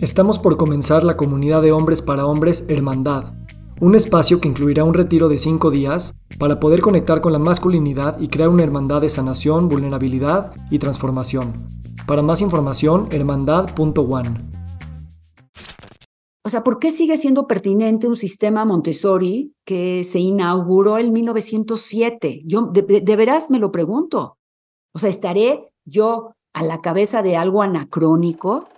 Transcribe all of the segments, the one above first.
Estamos por comenzar la comunidad de hombres para hombres Hermandad, un espacio que incluirá un retiro de cinco días para poder conectar con la masculinidad y crear una hermandad de sanación, vulnerabilidad y transformación. Para más información, hermandad.one. O sea, ¿por qué sigue siendo pertinente un sistema Montessori que se inauguró en 1907? Yo de, de veras me lo pregunto. O sea, ¿estaré yo a la cabeza de algo anacrónico?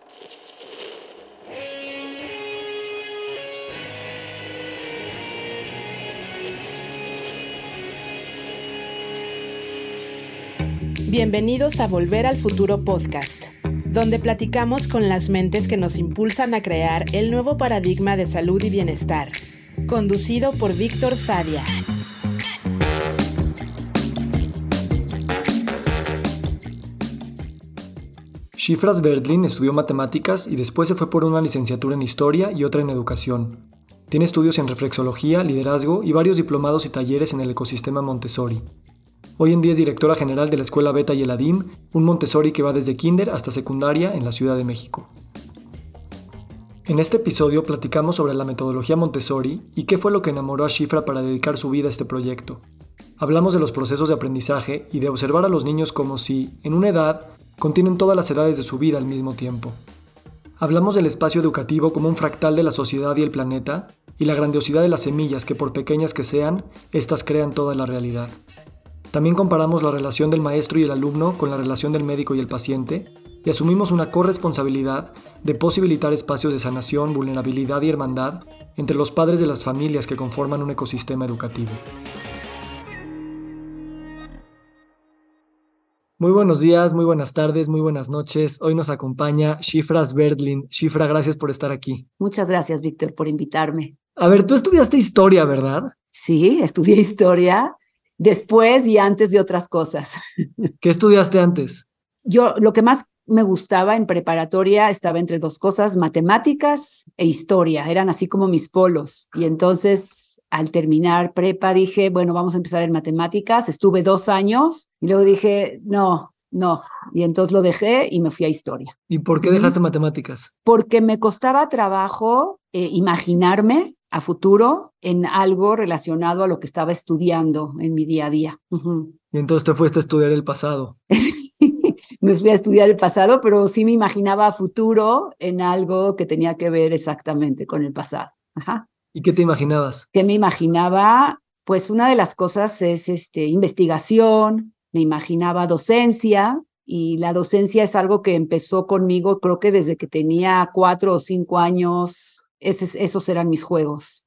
Bienvenidos a Volver al Futuro Podcast, donde platicamos con las mentes que nos impulsan a crear el nuevo paradigma de salud y bienestar, conducido por Víctor Sadia. Shifras Berdlin estudió matemáticas y después se fue por una licenciatura en historia y otra en educación. Tiene estudios en reflexología, liderazgo y varios diplomados y talleres en el ecosistema Montessori. Hoy en día es directora general de la Escuela Beta y el ADIM, un Montessori que va desde kinder hasta secundaria en la Ciudad de México. En este episodio platicamos sobre la metodología Montessori y qué fue lo que enamoró a Shifra para dedicar su vida a este proyecto. Hablamos de los procesos de aprendizaje y de observar a los niños como si, en una edad, contienen todas las edades de su vida al mismo tiempo. Hablamos del espacio educativo como un fractal de la sociedad y el planeta y la grandiosidad de las semillas que por pequeñas que sean, éstas crean toda la realidad. También comparamos la relación del maestro y el alumno con la relación del médico y el paciente y asumimos una corresponsabilidad de posibilitar espacios de sanación, vulnerabilidad y hermandad entre los padres de las familias que conforman un ecosistema educativo. Muy buenos días, muy buenas tardes, muy buenas noches. Hoy nos acompaña Shifras Berdlin. Shifra, gracias por estar aquí. Muchas gracias, Víctor, por invitarme. A ver, tú estudiaste historia, ¿verdad? Sí, estudié historia después y antes de otras cosas. ¿Qué estudiaste antes? Yo lo que más me gustaba en preparatoria estaba entre dos cosas, matemáticas e historia, eran así como mis polos. Y entonces al terminar prepa dije, bueno, vamos a empezar en matemáticas, estuve dos años y luego dije, no, no. Y entonces lo dejé y me fui a historia. ¿Y por qué dejaste matemáticas? Porque me costaba trabajo eh, imaginarme a futuro en algo relacionado a lo que estaba estudiando en mi día a día. Y entonces te fuiste a estudiar el pasado. me fui a estudiar el pasado, pero sí me imaginaba a futuro en algo que tenía que ver exactamente con el pasado. Ajá. ¿Y qué te imaginabas? ¿Qué me imaginaba? Pues una de las cosas es este, investigación, me imaginaba docencia, y la docencia es algo que empezó conmigo, creo que desde que tenía cuatro o cinco años, esos eran mis juegos.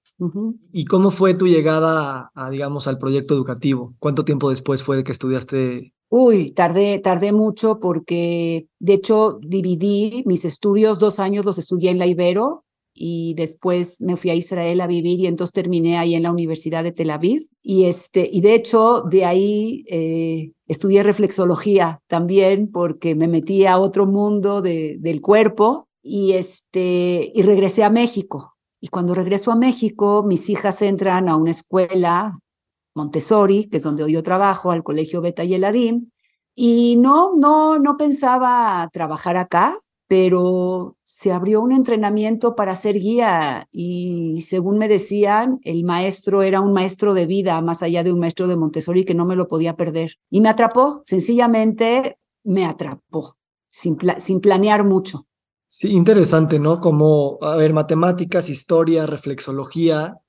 ¿Y cómo fue tu llegada, a, digamos, al proyecto educativo? ¿Cuánto tiempo después fue de que estudiaste? Uy, tardé, tardé mucho porque, de hecho, dividí mis estudios, dos años los estudié en la Ibero y después me fui a Israel a vivir y entonces terminé ahí en la Universidad de Tel Aviv. Y, este, y de hecho, de ahí eh, estudié reflexología también porque me metí a otro mundo de, del cuerpo y, este, y regresé a México. Y cuando regreso a México, mis hijas entran a una escuela, Montessori, que es donde yo trabajo, al colegio Beta y Eladim, y no, no, no pensaba trabajar acá, pero se abrió un entrenamiento para ser guía y según me decían, el maestro era un maestro de vida, más allá de un maestro de Montessori que no me lo podía perder. Y me atrapó, sencillamente me atrapó, sin, sin planear mucho. Sí, interesante, ¿no? Como, a ver, matemáticas, historia, reflexología.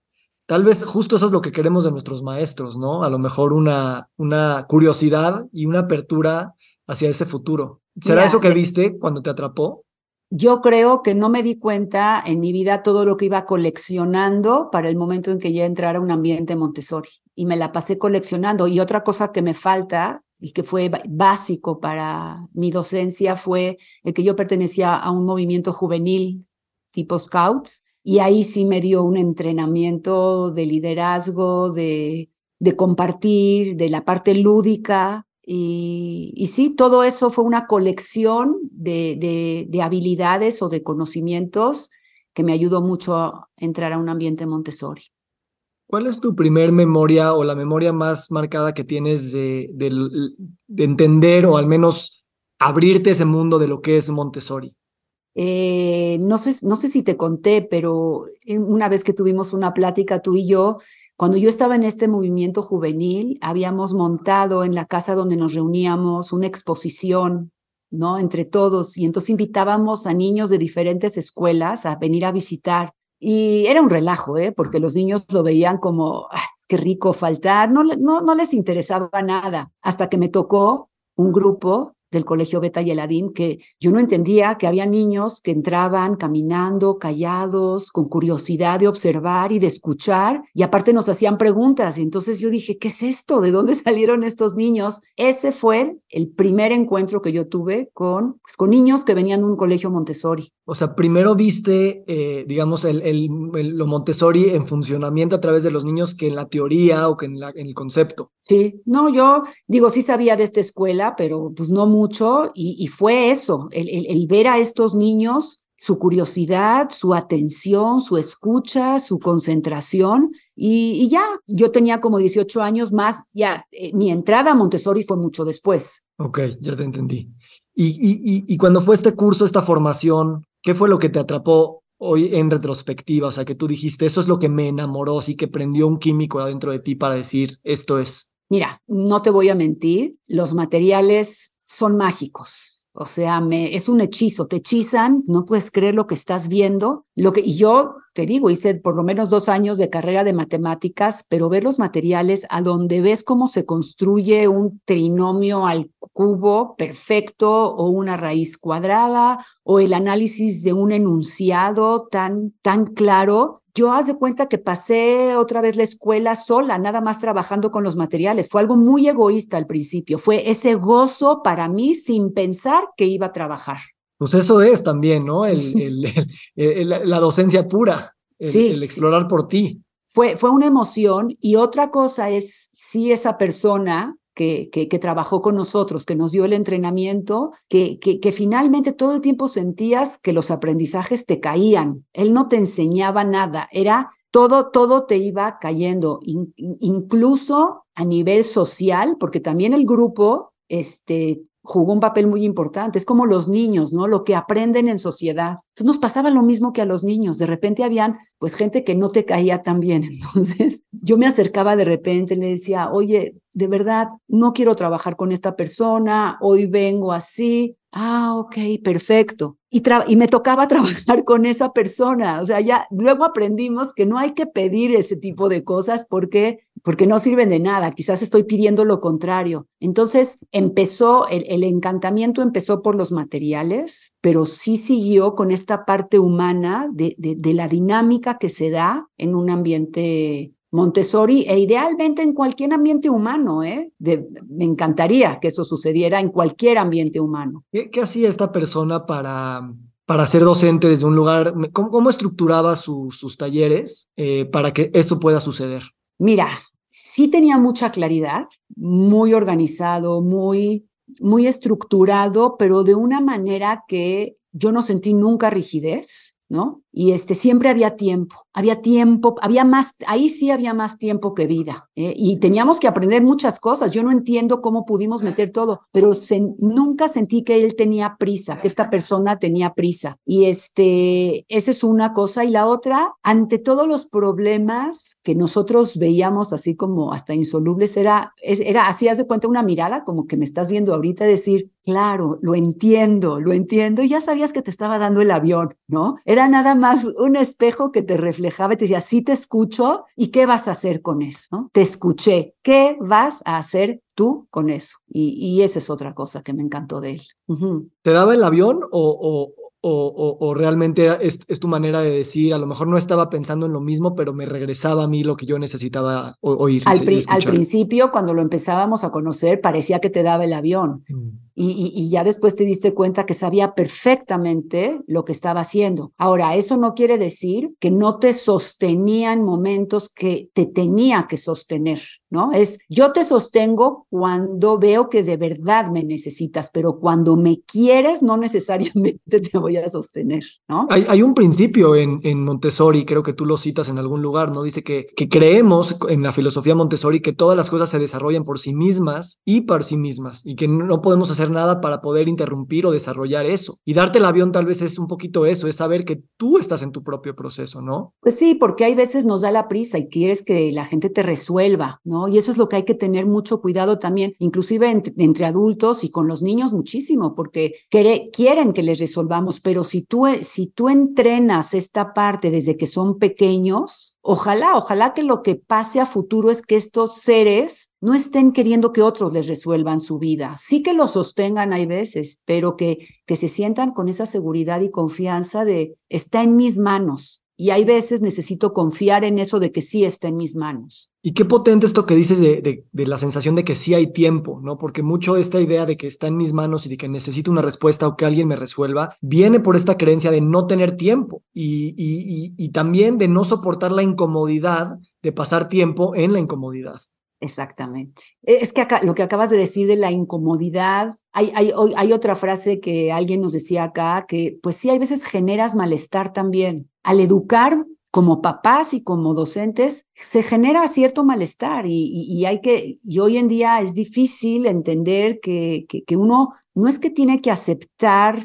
Tal vez justo eso es lo que queremos de nuestros maestros, ¿no? A lo mejor una, una curiosidad y una apertura hacia ese futuro. ¿Será eso que viste cuando te atrapó? Yo creo que no me di cuenta en mi vida todo lo que iba coleccionando para el momento en que ya entrara a un ambiente Montessori. Y me la pasé coleccionando. Y otra cosa que me falta y que fue básico para mi docencia fue el que yo pertenecía a un movimiento juvenil tipo Scouts y ahí sí me dio un entrenamiento de liderazgo, de, de compartir, de la parte lúdica. Y, y, sí, todo eso fue una colección de, de, de habilidades o de conocimientos que me ayudó mucho a entrar a un ambiente Montessori. ¿Cuál es tu primer memoria o la memoria más marcada que tienes de, de, entender o al menos abrirte ese mundo de lo que es Montessori? eh, no, sé, no sé si te conté, pero una vez que tuvimos una plática tú y yo, cuando yo estaba en este movimiento juvenil, habíamos montado en la casa donde nos reuníamos una exposición, ¿no? Entre todos, y entonces invitábamos a niños de diferentes escuelas a venir a visitar. Y era un relajo, ¿eh? Porque los niños lo veían como, qué rico faltar, no, no, no les interesaba nada, hasta que me tocó un grupo del Colegio Beta y que yo no entendía que había niños que entraban caminando, callados, con curiosidad de observar y de escuchar, y aparte nos hacían preguntas. Y entonces yo dije, ¿qué es esto? ¿De dónde salieron estos niños? Ese fue el primer encuentro que yo tuve con, pues, con niños que venían de un colegio Montessori. O sea, primero viste, eh, digamos, el, el, lo Montessori en funcionamiento a través de los niños que en la teoría o que en, la, en el concepto. Sí, no, yo digo, sí sabía de esta escuela, pero pues no mucho, y, y fue eso, el, el, ver a estos niños su curiosidad, su atención, su escucha, su concentración. Y, y, ya, yo tenía como 18 años más, ya, eh, mi entrada a Montessori fue mucho después. Ok, ya te entendí. Y, y, y, cuando fue este curso, esta formación, ¿qué fue lo que te atrapó hoy en retrospectiva? O sea, que tú dijiste, esto es lo que me enamoró, sí que prendió un químico adentro de ti para decir, esto es. Mira, no te voy a mentir, los materiales son mágicos o sea, me, es un hechizo, te hechizan, no puedes creer lo que estás viendo. Lo que, y yo te digo, hice por lo menos dos años de carrera de matemáticas, pero ver los materiales a donde ves cómo se construye un trinomio al cubo perfecto o una raíz cuadrada o el análisis de un enunciado tan, tan claro, yo haz de cuenta que pasé otra vez la escuela sola, nada más trabajando con los materiales. Fue algo muy egoísta al principio. Fue ese gozo para mí sin pensar que iba a trabajar. Pues eso es también, ¿no? El, la docencia pura, el, explorar por ti. Fue, fue una emoción y otra cosa es si esa persona que, que, trabajó con nosotros, que nos dio el entrenamiento, que, que, finalmente todo el tiempo sentías que los aprendizajes te caían. Él no te enseñaba nada, era todo, todo te iba cayendo, incluso a nivel social, porque también el grupo este, jugó un papel muy importante. Es como los niños, ¿no? Lo que aprenden en sociedad. Entonces nos pasaba lo mismo que a los niños. De repente habían, pues, gente que no te caía tan bien. Entonces yo me acercaba de repente y le decía, oye, de verdad, no quiero trabajar con esta persona, hoy vengo así. Ah, ok, perfecto. Y, y, me tocaba trabajar con esa persona. O sea, ya luego aprendimos que no hay que pedir ese tipo de cosas porque porque no sirven de nada, quizás estoy pidiendo lo contrario. Entonces empezó, el, encantamiento empezó por los materiales, pero sí siguió con esta parte humana de, de la dinámica que se da en un ambiente Montessori e idealmente en cualquier ambiente humano. ¿eh? De, me encantaría que eso sucediera en cualquier ambiente humano. ¿Qué, qué hacía esta persona para, para ser docente desde un lugar? ¿Cómo, cómo estructuraba su, sus talleres eh, para que esto pueda suceder? Mira, sí tenía mucha claridad, muy organizado, muy, muy estructurado, pero de una manera que yo no sentí nunca rigidez, ¿no? Y este, siempre había tiempo, había tiempo, había más, ahí sí había más tiempo que vida. ¿eh? Y teníamos que aprender muchas cosas. Yo no entiendo cómo pudimos meter todo, pero nunca sentí que él tenía prisa, que esta persona tenía prisa. Y este, esa es una cosa. Y la otra, ante todos los problemas que nosotros veíamos así como hasta insolubles, era, era así, hace cuenta una mirada como que me estás viendo ahorita decir, claro, lo entiendo, lo entiendo. Y ya sabías que te estaba dando el avión, ¿no? Era nada más un espejo que te reflejaba y te decía, sí te escucho, ¿y qué vas a hacer con eso? Te escuché, ¿qué vas a hacer tú con eso? Y, esa es otra cosa que me encantó de él. ¿Te daba el avión o, o, realmente es, es, tu manera de decir, a lo mejor no estaba pensando en lo mismo, pero me regresaba a mí lo que yo necesitaba oír. Al, al principio, cuando lo empezábamos a conocer, parecía que te daba el avión. Mm. Y, y, y, ya después te diste cuenta que sabía perfectamente lo que estaba haciendo. Ahora, eso no quiere decir que no te sostenía en momentos que te tenía que sostener. ¿No? Es yo te sostengo cuando veo que de verdad me necesitas, pero cuando me quieres no necesariamente te voy a sostener, ¿no? Hay, hay un principio en, en, Montessori, creo que tú lo citas en algún lugar, ¿no? Dice que, que creemos en la filosofía Montessori que todas las cosas se desarrollan por sí mismas y por sí mismas y que no podemos hacer nada para poder interrumpir o desarrollar eso. Y darte el avión tal vez es un poquito eso, es saber que tú estás en tu propio proceso, ¿no? Pues sí, porque hay veces nos da la prisa y quieres que la gente te resuelva, ¿no? Y eso es lo que hay que tener mucho cuidado también, inclusive entre, adultos y con los niños muchísimo, porque quieren que les resolvamos, pero si tú, si tú entrenas esta parte desde que son pequeños, Ojalá, ojalá que lo que pase a futuro es que estos seres no estén queriendo que otros les resuelvan su vida. Sí que lo sostengan hay veces, pero que, que se sientan con esa seguridad y confianza de está en mis manos. Y hay veces necesito confiar en eso de que sí está en mis manos. Y qué potente esto que dices de, de, la sensación de que sí hay tiempo, ¿no? Porque mucho de esta idea de que está en mis manos y de que necesito una respuesta o que alguien me resuelva, viene por esta creencia de no tener tiempo y, y, y, también de no soportar la incomodidad de pasar tiempo en la incomodidad. Exactamente. E, es que acá, lo que acabas de decir de la incomodidad, hay, hay, hay otra frase que alguien nos decía acá, que pues sí, hay veces generas malestar también. Al educar como papás y como docentes, se genera cierto malestar y, hay que, y hoy en día es difícil entender que, que, uno no es que tiene que aceptar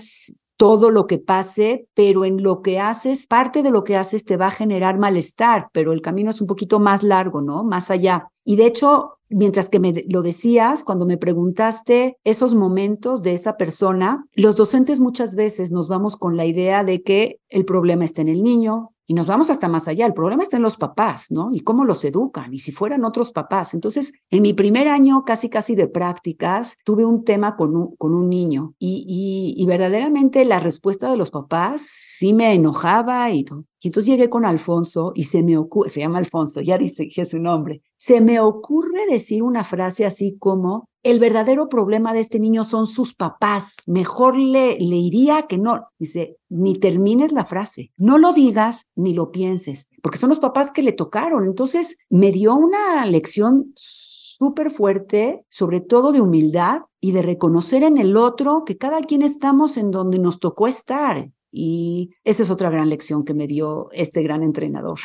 todo lo que pase, pero en lo que haces, parte de lo que haces te va a generar malestar, pero el camino es un poquito más largo, ¿no? Más allá. Y de hecho, mientras que me lo decías, cuando me preguntaste esos momentos de esa persona, los docentes muchas veces nos vamos con la idea de que el problema está en el niño, y nos vamos hasta más allá. El problema está en los papás, ¿no? Y cómo los educan, y si fueran otros papás. Entonces, en mi primer año casi, casi de prácticas, tuve un tema con un, con un niño y, y, verdaderamente la respuesta de los papás sí me enojaba y. Y entonces llegué con Alfonso y se me ocurre, se llama Alfonso, ya dice que es su nombre, se me ocurre decir una frase así como, el verdadero problema de este niño son sus papás, mejor le, le iría que no, dice, ni termines la frase, no lo digas ni lo pienses, porque son los papás que le tocaron. Entonces me dio una lección súper fuerte, sobre todo de humildad y de reconocer en el otro que cada quien estamos en donde nos tocó estar y esa es otra gran lección que me dio este gran entrenador.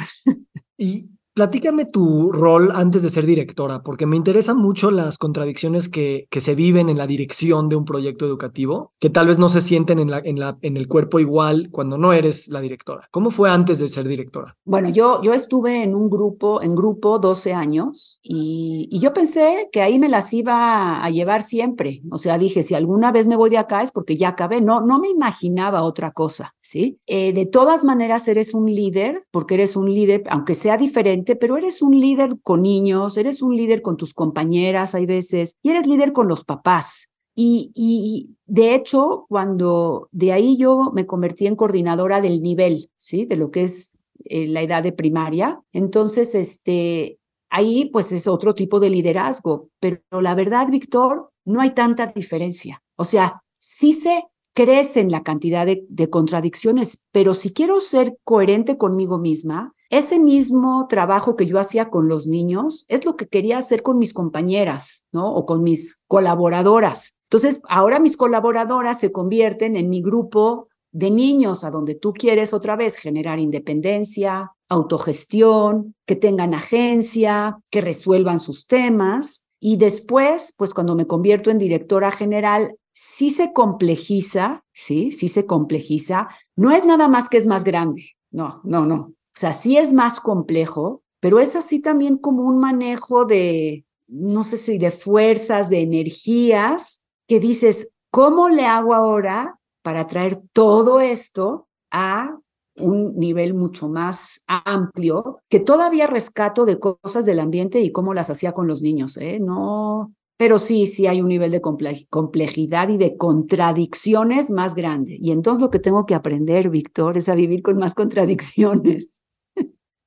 Platícame tu rol antes de ser directora, porque me interesan mucho las contradicciones que, que se viven en la dirección de un proyecto educativo, que tal vez no se sienten en, la, en, la, en el cuerpo igual cuando no eres la directora. ¿Cómo fue antes de ser directora? Bueno, yo, yo estuve en un grupo, en grupo 12 años y, y yo pensé que ahí me las iba a llevar siempre. O sea, dije, si alguna vez me voy de acá es porque ya acabé. No, no me imaginaba otra cosa, ¿sí? Eh, de todas maneras, eres un líder, porque eres un líder, aunque sea diferente pero eres un líder con niños, eres un líder con tus compañeras, hay veces, y eres líder con los papás. Y, y, de hecho, cuando de ahí yo me convertí en coordinadora del nivel, ¿sí? De lo que es eh, la edad de primaria. Entonces, este, ahí pues es otro tipo de liderazgo. Pero la verdad, Víctor, no hay tanta diferencia. O sea, sí se crece en la cantidad de contradicciones, pero si quiero ser coherente conmigo misma, ese mismo trabajo que yo hacía con los niños es lo que quería hacer con mis compañeras, ¿no? O con mis colaboradoras. Entonces, ahora mis colaboradoras se convierten en mi grupo de niños a donde tú quieres otra vez generar independencia, autogestión, que tengan agencia, que resuelvan sus temas. Y después, pues cuando me convierto en directora general, sí se complejiza, sí, sí se complejiza. No es nada más que es más grande. No, no, no. O sea, sí es más complejo, pero es así también como un manejo de, no sé si de fuerzas, de energías, que dices, ¿cómo le hago ahora para traer todo esto a un nivel mucho más amplio, que todavía rescato de cosas del ambiente y cómo las hacía con los niños, ¿eh? No, pero sí, sí hay un nivel de complejidad y de contradicciones más grande. Y entonces lo que tengo que aprender, Víctor, es a vivir con más contradicciones.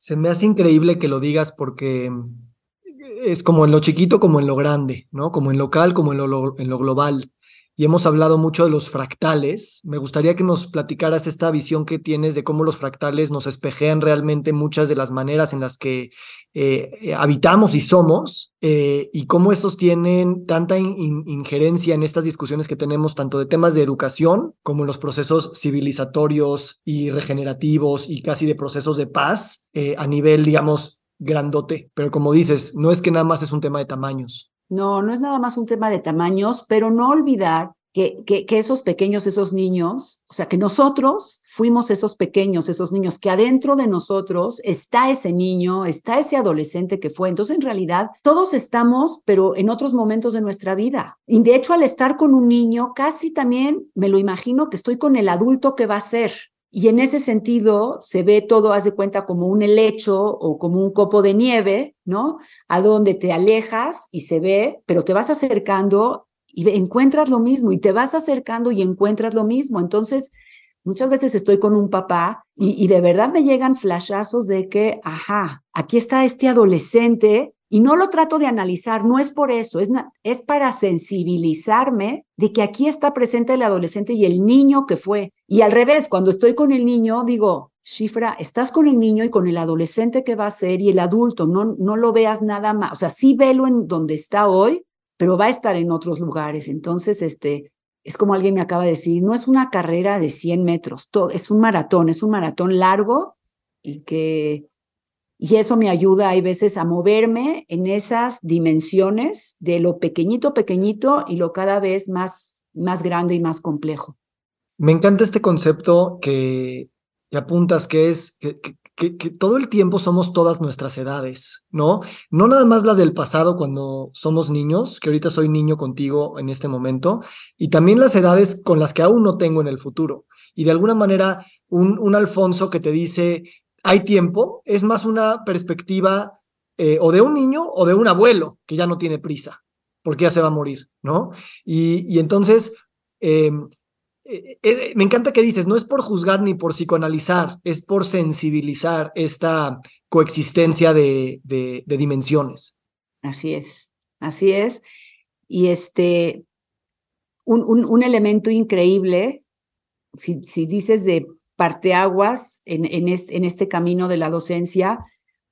Se me hace increíble que lo digas porque es como en lo chiquito como en lo grande, ¿no? Como en local como en lo, en lo global y hemos hablado mucho de los fractales. Me gustaría que nos platicaras esta visión que tienes de cómo los fractales nos espejean realmente muchas de las maneras en las que eh, eh, habitamos y somos eh, y cómo estos tienen tanta injerencia en estas discusiones que tenemos tanto de temas de educación como en los procesos civilizatorios y regenerativos y casi de procesos de paz a nivel, digamos, grandote. Pero como dices, no es que nada más es un tema de tamaños. No, no es nada más un tema de tamaños, pero no olvidar que, que, esos pequeños, esos niños, o sea, que nosotros fuimos esos pequeños, esos niños, que adentro de nosotros está ese niño, está ese adolescente que fue. Entonces, en realidad, todos estamos, pero en otros momentos de nuestra vida. Y de hecho, al estar con un niño, casi también me lo imagino que estoy con el adulto que va a ser. Y en ese sentido se ve todo, haz de cuenta, como un helecho o como un copo de nieve, ¿no? A donde te alejas y se ve, pero te vas acercando y encuentras lo mismo y te vas acercando y encuentras lo mismo. Entonces, muchas veces estoy con un papá y, y de verdad me llegan flashazos de que, ajá, aquí está este adolescente y no lo trato de analizar, no es por eso, es, es para sensibilizarme de que aquí está presente el adolescente y el niño que fue. Y al revés, cuando estoy con el niño, digo, Shifra, estás con el niño y con el adolescente que va a ser y el adulto, no, no lo veas nada más, o sea, sí velo en donde está hoy, pero va a estar en otros lugares. Entonces, este, es como alguien me acaba de decir, no es una carrera de 100 metros, todo, es un maratón, es un maratón largo y que y eso me ayuda, hay veces, a moverme en esas dimensiones de lo pequeñito, pequeñito y lo cada vez más, más grande y más complejo. Me encanta este concepto que, apuntas, que es que, que, todo el tiempo somos todas nuestras edades, ¿no? No nada más las del pasado cuando somos niños, que ahorita soy niño contigo en este momento, y también las edades con las que aún no tengo en el futuro. Y de alguna manera, un, un Alfonso que te dice, hay tiempo, es más una perspectiva eh, o de un niño o de un abuelo que ya no tiene prisa, porque ya se va a morir, ¿no? Y, entonces, em, eh, eh, me encanta que dices, no es por juzgar ni por psicoanalizar, es por sensibilizar esta coexistencia de, de, dimensiones. Así es, así es. Y este, un, un, un elemento increíble, si, si dices de parteaguas en, en, en este camino de la docencia.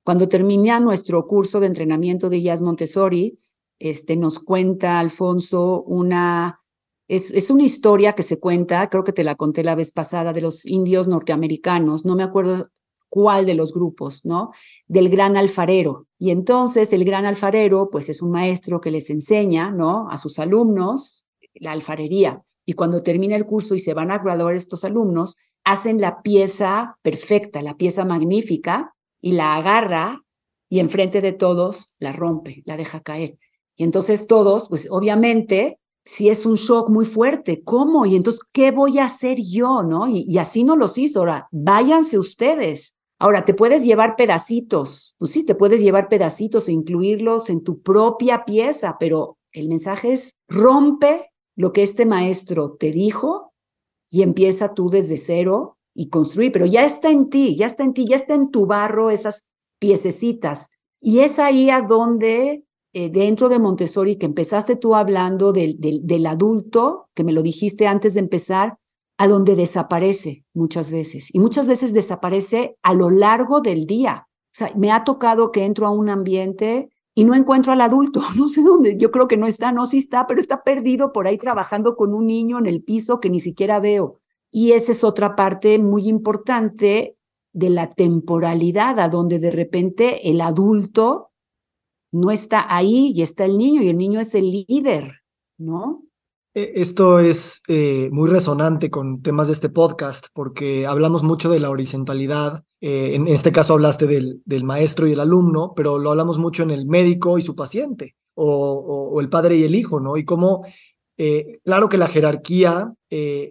Cuando termina nuestro curso de entrenamiento de Jazz Montessori, este, nos cuenta Alfonso una, es, es, una historia que se cuenta, creo que te la conté la vez pasada, de los indios norteamericanos, no me acuerdo cuál de los grupos, ¿no? Del gran alfarero. Y entonces el gran alfarero, pues es un maestro que les enseña, ¿no? A sus alumnos la alfarería. Y cuando termina el curso y se van a graduar estos alumnos, hacen la pieza perfecta, la pieza magnífica, y la agarra y enfrente de todos la rompe, la deja caer. Y entonces todos, pues obviamente, si es un shock muy fuerte, ¿cómo? Y entonces, ¿qué voy a hacer yo? ¿No? Y, así no los hizo. Ahora, váyanse ustedes. Ahora, te puedes llevar pedacitos, pues sí, te puedes llevar pedacitos e incluirlos en tu propia pieza, pero el mensaje es rompe lo que este maestro te dijo y empieza tú desde cero y construir, pero ya está en ti, ya está en ti, ya está en tu barro esas piececitas. Y es ahí a donde, eh, dentro de Montessori, que empezaste tú hablando del, del, del adulto, que me lo dijiste antes de empezar, a donde desaparece muchas veces. Y muchas veces desaparece a lo largo del día. O sea, me ha tocado que entro a un ambiente y no encuentro al adulto, no sé dónde, yo creo que no está, no, sí está, pero está perdido por ahí trabajando con un niño en el piso que ni siquiera veo. Y esa es otra parte muy importante de la temporalidad, a donde de repente el adulto no está ahí y está el niño y el niño es el líder, ¿no? E, esto es eh, muy resonante con temas de este podcast porque hablamos mucho de la horizontalidad. Eh, en este caso hablaste del, del, maestro y el alumno, pero lo hablamos mucho en el médico y su paciente o, o, el padre y el hijo, ¿no? Y cómo, eh, claro que la jerarquía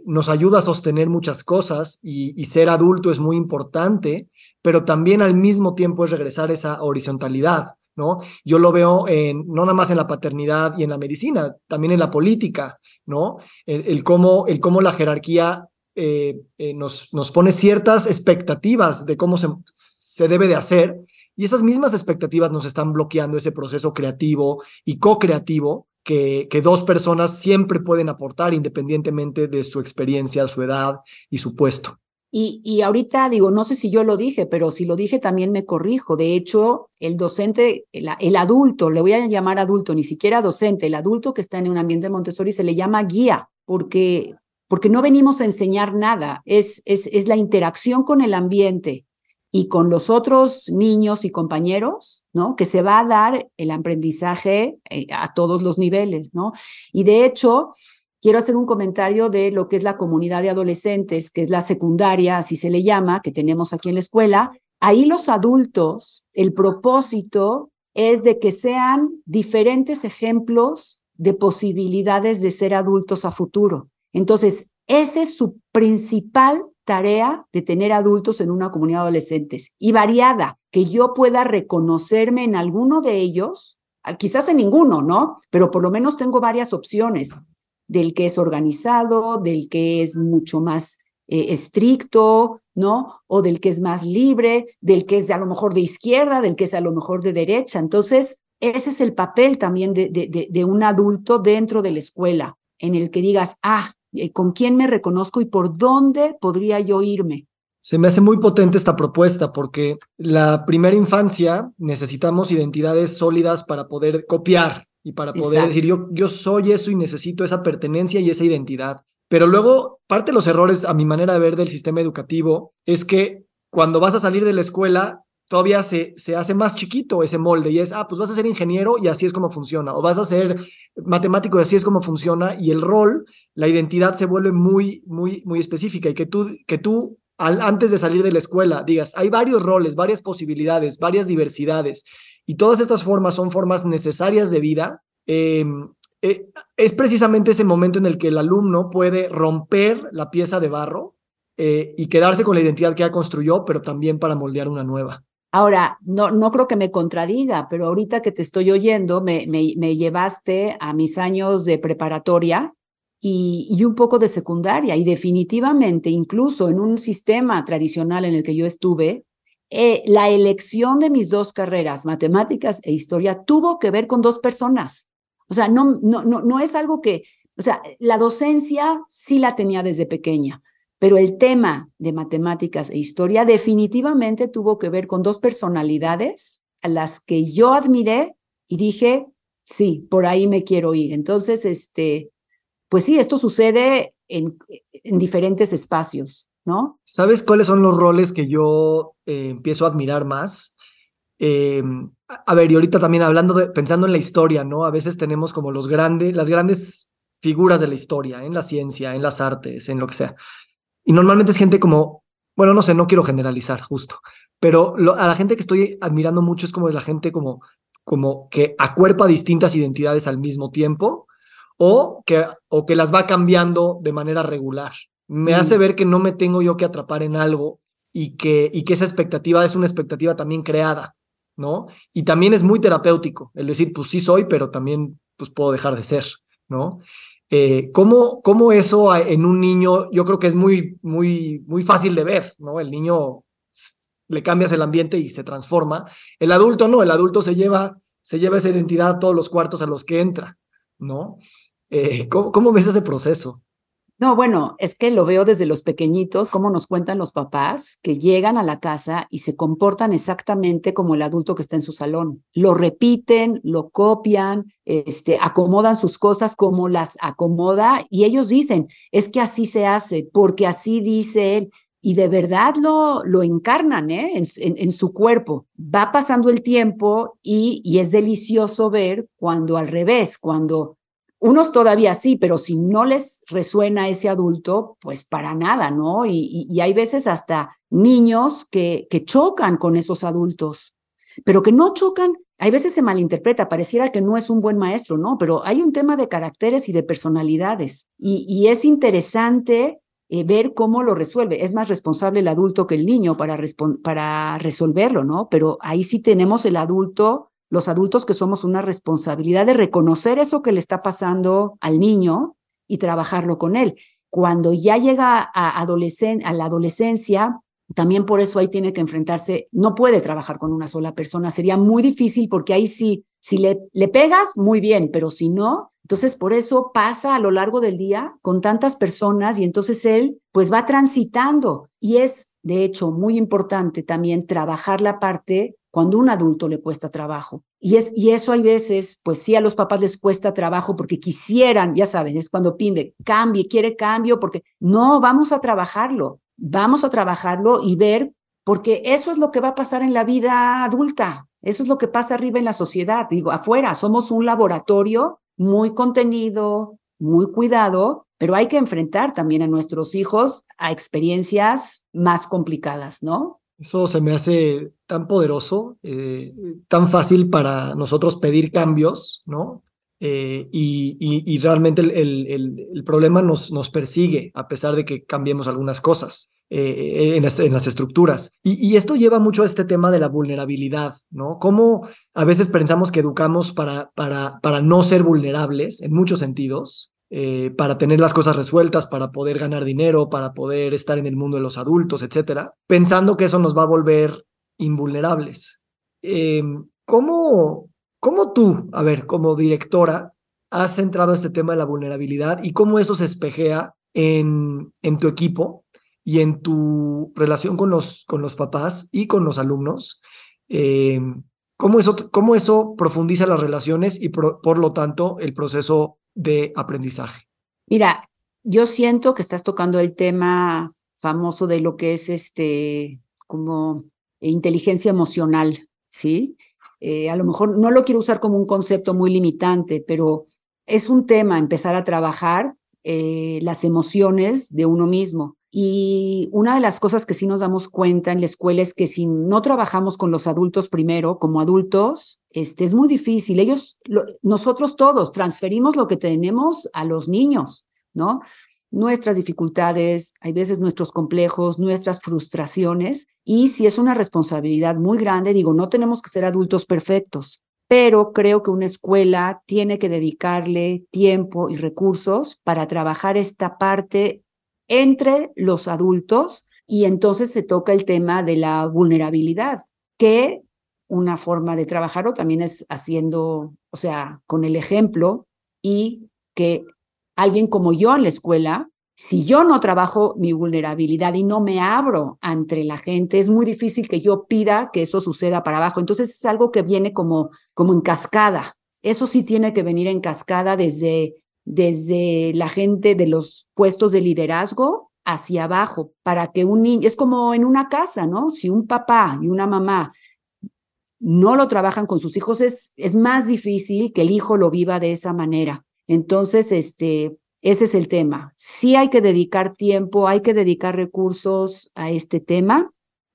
nos ayuda a sostener muchas cosas y, y ser adulto es muy importante, pero también al mismo tiempo es regresar esa horizontalidad. ¿No? Yo lo veo en, no nada más en la paternidad y en la medicina, también en la política, ¿no? El, cómo, el cómo la jerarquía eh, eh, nos, nos pone ciertas expectativas de cómo se, se debe de hacer y esas mismas expectativas nos están bloqueando ese proceso creativo y co-creativo que, que, dos personas siempre pueden aportar independientemente de su experiencia, su edad y su puesto. Y, y, ahorita digo, no sé si yo lo dije, pero si lo dije también me corrijo. De hecho, el docente, el, adulto, le voy a llamar adulto, ni siquiera docente, el adulto que está en un ambiente Montessori se le llama guía, porque, porque no venimos a enseñar nada, es, es, es la interacción con el ambiente y con los otros niños y compañeros, ¿no? Que se va a dar el aprendizaje eh, a todos los niveles, ¿no? Y de hecho, quiero hacer un comentario de lo que es la comunidad de adolescentes, que es la secundaria, así se le llama, que tenemos aquí en la escuela. Ahí los adultos, el propósito es de que sean diferentes ejemplos de posibilidades de ser adultos a futuro. Entonces, esa es su principal tarea de tener adultos en una comunidad de adolescentes y variada, que yo pueda reconocerme en alguno de ellos, quizás en ninguno, ¿no? Pero por lo menos tengo varias opciones del que es organizado, del que es mucho más eh, estricto, ¿no? O del que es más libre, del que es de, a lo mejor de izquierda, del que es a lo mejor de derecha. Entonces, ese es el papel también de, de, de un adulto dentro de la escuela, en el que digas, ah, eh, con quién me reconozco y por dónde podría yo irme. Se me hace muy potente esta propuesta porque la primera infancia necesitamos identidades sólidas para poder copiar y para poder decir yo, yo soy eso y necesito esa pertenencia y esa identidad. Pero luego, parte de los errores, a mi manera de ver, del sistema educativo es que cuando vas a salir de la escuela, todavía se, se hace más chiquito ese molde y es, ah, pues vas a ser ingeniero y así es como funciona, o vas a ser matemático y así es como funciona, y el rol, la identidad se vuelve muy, muy, muy específica y que tú, que tú al, antes de salir de la escuela digas, hay varios roles, varias posibilidades, varias diversidades, y todas estas formas son formas necesarias de vida. Em, eh, es precisamente ese momento en el que el alumno puede romper la pieza de barro eh, y quedarse con la identidad que ya construyó, pero también para moldear una nueva. Ahora, no, no creo que me contradiga, pero ahorita que te estoy oyendo, me, me, llevaste a mis años de preparatoria y, y, un poco de secundaria. Y definitivamente, incluso en un sistema tradicional en el que yo estuve, eh, la elección de mis dos carreras, matemáticas e historia, tuvo que ver con dos personas. O sea, no, no, no, no es algo que, o sea, la docencia sí la tenía desde pequeña, pero el tema de matemáticas e historia definitivamente tuvo que ver con dos personalidades a las que yo admiré y dije, sí, por ahí me quiero ir. Entonces, este, pues sí, esto sucede en, en diferentes espacios, ¿no? ¿Sabes cuáles son los roles que yo eh, empiezo a admirar más? Eh, a ver, y ahorita también hablando de, pensando en la historia, ¿no? A veces tenemos como los grandes, las grandes figuras de la historia, en la ciencia, en las artes, en lo que sea. Y normalmente es gente como, bueno, no sé, no quiero generalizar justo, pero a la gente que estoy admirando mucho es como la gente como, como que acuerpa distintas identidades al mismo tiempo o que, o que las va cambiando de manera regular. Me mm. hace ver que no me tengo yo que atrapar en algo y que, y que esa expectativa es una expectativa también creada, ¿no? Y también es muy terapéutico el decir, pues sí soy, pero también pues puedo dejar de ser, ¿no? Eh, ¿cómo, ¿Cómo eso en un niño, yo creo que es muy, muy, muy fácil de ver, ¿no? El niño le cambias el ambiente y se transforma. El adulto no, el adulto se lleva, se lleva esa identidad a todos los cuartos a los que entra, ¿no? Eh, ¿cómo, ¿Cómo ves ese proceso? No, bueno, es que lo veo desde los pequeñitos, como nos cuentan los papás, que llegan a la casa y se comportan exactamente como el adulto que está en su salón. Lo repiten, lo copian, este, acomodan sus cosas como las acomoda y ellos dicen, es que así se hace, porque así dice él. Y de verdad lo, lo encarnan ¿eh? en, en, su cuerpo. Va pasando el tiempo y, y es delicioso ver cuando al revés, cuando unos todavía sí, pero si no les resuena ese adulto, pues para nada, ¿no? Y, hay veces hasta niños que, chocan con esos adultos, pero que no chocan, hay veces se malinterpreta, pareciera que no es un buen maestro, ¿no? Pero hay un tema de caracteres y de personalidades y, es interesante eh, ver cómo lo resuelve. Es más responsable el adulto que el niño para, para resolverlo, ¿no? Pero ahí sí tenemos el adulto los adultos que somos una responsabilidad de reconocer eso que le está pasando al niño y trabajarlo con él. Cuando ya llega a, a la adolescencia, también por eso ahí tiene que enfrentarse, no puede trabajar con una sola persona, sería muy difícil porque ahí sí, si le, le pegas, muy bien, pero si no, entonces por eso pasa a lo largo del día con tantas personas y entonces él pues va transitando y es de hecho muy importante también trabajar la parte cuando un adulto le cuesta trabajo. Y, es, y eso hay veces, pues sí, a los papás les cuesta trabajo porque quisieran, ya saben, es cuando pide, cambie, quiere cambio, porque no, vamos a trabajarlo, vamos a trabajarlo y ver, porque eso es lo que va a pasar en la vida adulta, eso es lo que pasa arriba en la sociedad, digo, afuera, somos un laboratorio muy contenido, muy cuidado, pero hay que enfrentar también a nuestros hijos a experiencias más complicadas, ¿no? Eso se me hace tan poderoso, eh, tan fácil para nosotros pedir cambios, ¿no? Eh, y, realmente el, problema nos, nos, persigue a pesar de que cambiemos algunas cosas eh, en, las estructuras. Y, esto lleva mucho a este tema de la vulnerabilidad, ¿no? Cómo a veces pensamos que educamos para, para, para no ser vulnerables en muchos sentidos, eh, para tener las cosas resueltas, para poder ganar dinero, para poder estar en el mundo de los adultos, etcétera, pensando que eso nos va a volver invulnerables. ¿cómo, ¿Cómo tú, a ver, como directora, has centrado este tema de la vulnerabilidad y cómo eso se espejea en, en tu equipo y en tu relación con los, con los papás y con los alumnos? Eh, ¿cómo, eso, ¿Cómo eso profundiza las relaciones y por lo tanto el proceso de aprendizaje? Mira, yo siento que estás tocando el tema famoso de lo que es este como inteligencia emocional, ¿sí? Eh, a lo mejor no lo quiero usar como un concepto muy limitante, pero es un tema empezar a trabajar eh, las emociones de uno mismo. Y una de las cosas que sí nos damos cuenta en la escuela es que si no trabajamos con los adultos primero, como adultos, este, es muy difícil. Ellos, nosotros todos transferimos lo que tenemos a los niños, ¿no? nuestras dificultades, hay veces nuestros complejos, nuestras frustraciones, y si es una responsabilidad muy grande, digo, no tenemos que ser adultos perfectos, pero creo que una escuela tiene que dedicarle tiempo y recursos para trabajar esta parte entre los adultos y entonces se toca el tema de la vulnerabilidad, que una forma de trabajarlo también es haciendo, o sea, con el ejemplo y que alguien como yo en la escuela, si yo no trabajo mi vulnerabilidad y no me abro ante la gente, es muy difícil que yo pida que eso suceda para abajo. Entonces es algo que viene como, como en cascada. Eso sí tiene que venir en cascada desde, desde la gente de los puestos de liderazgo hacia abajo, para que un niño, es como en una casa, ¿no? Si un papá y una mamá no lo trabajan con sus hijos, es, es más difícil que el hijo lo viva de esa manera. Entonces, este, ese es el tema. Sí hay que dedicar tiempo, hay que dedicar recursos a este tema.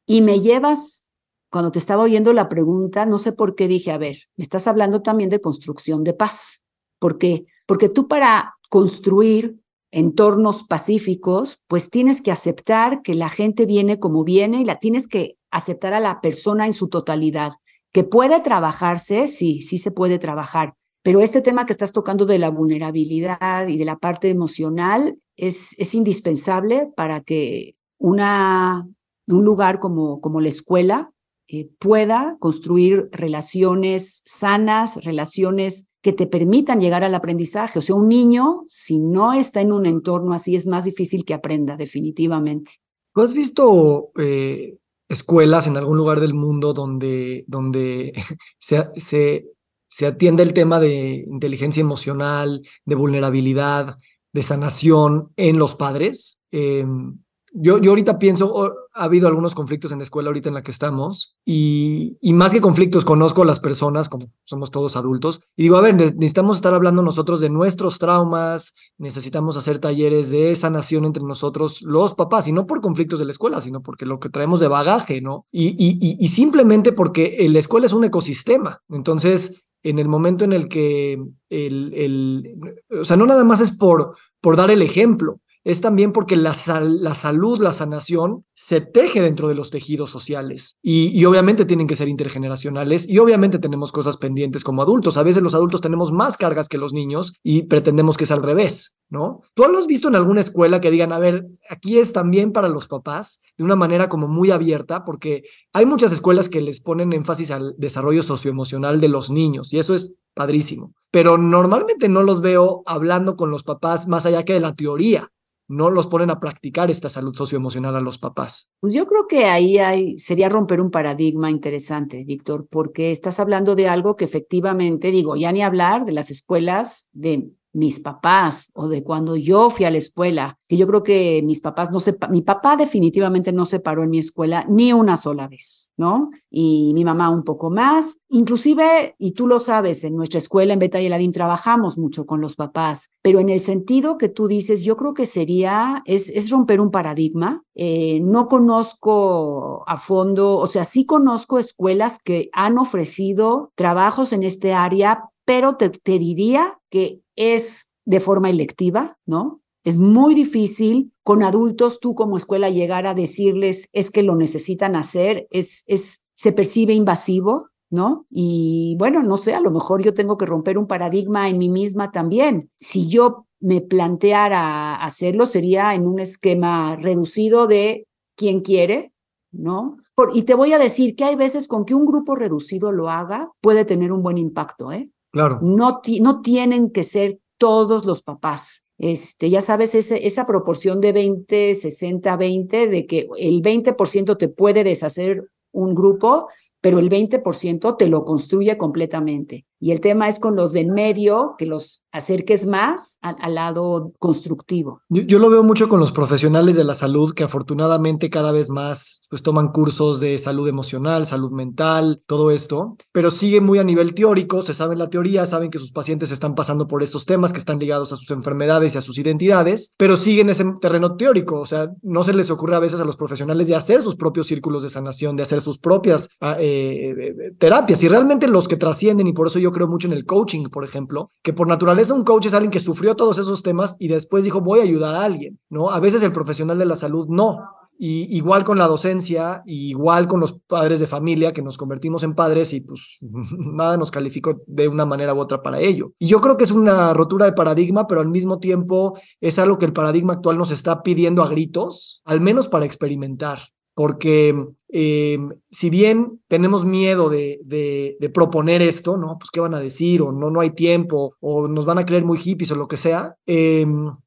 Y me llevas, cuando te estaba oyendo la pregunta, no sé por qué dije, a ver, me estás hablando también de construcción de paz. ¿Por qué? Porque tú para construir entornos pacíficos, pues tienes que aceptar que la gente viene como viene y la tienes que aceptar a la persona en su totalidad. Que puede trabajarse, sí, sí se puede trabajar, pero este tema que estás tocando de la vulnerabilidad y de la parte emocional es, indispensable para que una, un lugar como, como la escuela eh, pueda construir relaciones sanas, relaciones que te permitan llegar al aprendizaje. O sea, un niño, si no está en un entorno así, es más difícil que aprenda, definitivamente. ¿Tú has visto eh, escuelas en algún lugar del mundo donde, donde se, se se atiende el tema de inteligencia emocional, de vulnerabilidad, de sanación en los padres. Em, yo, yo ahorita pienso, ha habido algunos conflictos en la escuela ahorita en la que estamos y, y, más que conflictos conozco las personas, como somos todos adultos, y digo, a ver, necesitamos estar hablando nosotros de nuestros traumas, necesitamos hacer talleres de sanación entre nosotros, los papás, y no por conflictos de la escuela, sino porque lo que traemos de bagaje, ¿no? Y, y, y simplemente porque la escuela es un ecosistema. Entonces, en el momento en el que el, el, o sea, no nada más es por, por dar el ejemplo, es también porque la, la salud, la sanación, se teje dentro de los tejidos sociales y, y, obviamente tienen que ser intergeneracionales y obviamente tenemos cosas pendientes como adultos. A veces los adultos tenemos más cargas que los niños y pretendemos que es al revés, ¿no? ¿Tú lo has visto en alguna escuela que digan, a ver, aquí es también para los papás de una manera como muy abierta? Porque hay muchas escuelas que les ponen énfasis al desarrollo socioemocional de los niños y eso es padrísimo. Pero normalmente no los veo hablando con los papás más allá que de la teoría no los ponen a practicar esta salud socioemocional a los papás? Pues yo creo que ahí hay, sería romper un paradigma interesante, Víctor, porque estás hablando de algo que efectivamente, digo, ya ni hablar de las escuelas de mis papás o de cuando yo fui a la escuela, que yo creo que mis papás no se, mi papá definitivamente no se paró en mi escuela ni una sola vez, ¿no? Y mi mamá un poco más. Inclusive, y tú lo sabes, en nuestra escuela en Beta y Eladín trabajamos mucho con los papás, pero en el sentido que tú dices, yo creo que sería, es, es romper un paradigma. Eh, no conozco a fondo, o sea, sí conozco escuelas que han ofrecido trabajos en este área, pero te, te diría que es de forma electiva, ¿no? Es muy difícil con adultos tú como escuela llegar a decirles es que lo necesitan hacer, es, es, se percibe invasivo, ¿no? Y bueno, no sé, a lo mejor yo tengo que romper un paradigma en mí misma también. Si yo me planteara hacerlo, sería en un esquema reducido de quien quiere, ¿no? Por, y te voy a decir que hay veces con que un grupo reducido lo haga, puede tener un buen impacto, ¿eh? Claro. No, no tienen que ser todos los papás. Este, ya sabes, esa proporción de 20, 60, 20, de que el 20% te puede deshacer un grupo, pero el 20% te lo construye completamente. Y el tema es con los de en medio, que los acerques más al, lado constructivo. Yo, lo veo mucho con los profesionales de la salud que afortunadamente cada vez más pues toman cursos de salud emocional, salud mental, todo esto, pero sigue muy a nivel teórico, se sabe la teoría, saben que sus pacientes están pasando por estos temas que están ligados a sus enfermedades y a sus identidades, pero siguen ese terreno teórico, o sea, no se les ocurre a veces a los profesionales de hacer sus propios círculos de sanación, de hacer sus propias ah, eh, eh, terapias y realmente los que trascienden y por eso yo creo mucho en el coaching, por ejemplo, que por naturaleza un coach es alguien que sufrió todos esos temas y después dijo, voy a ayudar a alguien, ¿no? A veces el profesional de la salud no. Y igual con la docencia, igual con los padres de familia, que nos convertimos en padres y pues nada nos calificó de una manera u otra para ello. Y yo creo que es una rotura de paradigma, pero al mismo tiempo es algo que el paradigma actual nos está pidiendo a gritos, al menos para experimentar porque eh, si bien tenemos miedo de, proponer esto, ¿no? Pues qué van a decir, o no, no hay tiempo, o nos van a creer muy hippies o lo que sea, eh,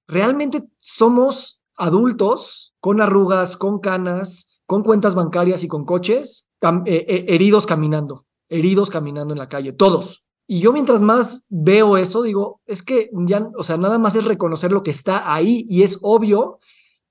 realmente somos adultos con arrugas, con canas, con cuentas bancarias y con coches, eh, heridos caminando, heridos caminando en la calle, todos. Y yo mientras más veo eso, digo, es que ya, o sea, nada más es reconocer lo que está ahí y es obvio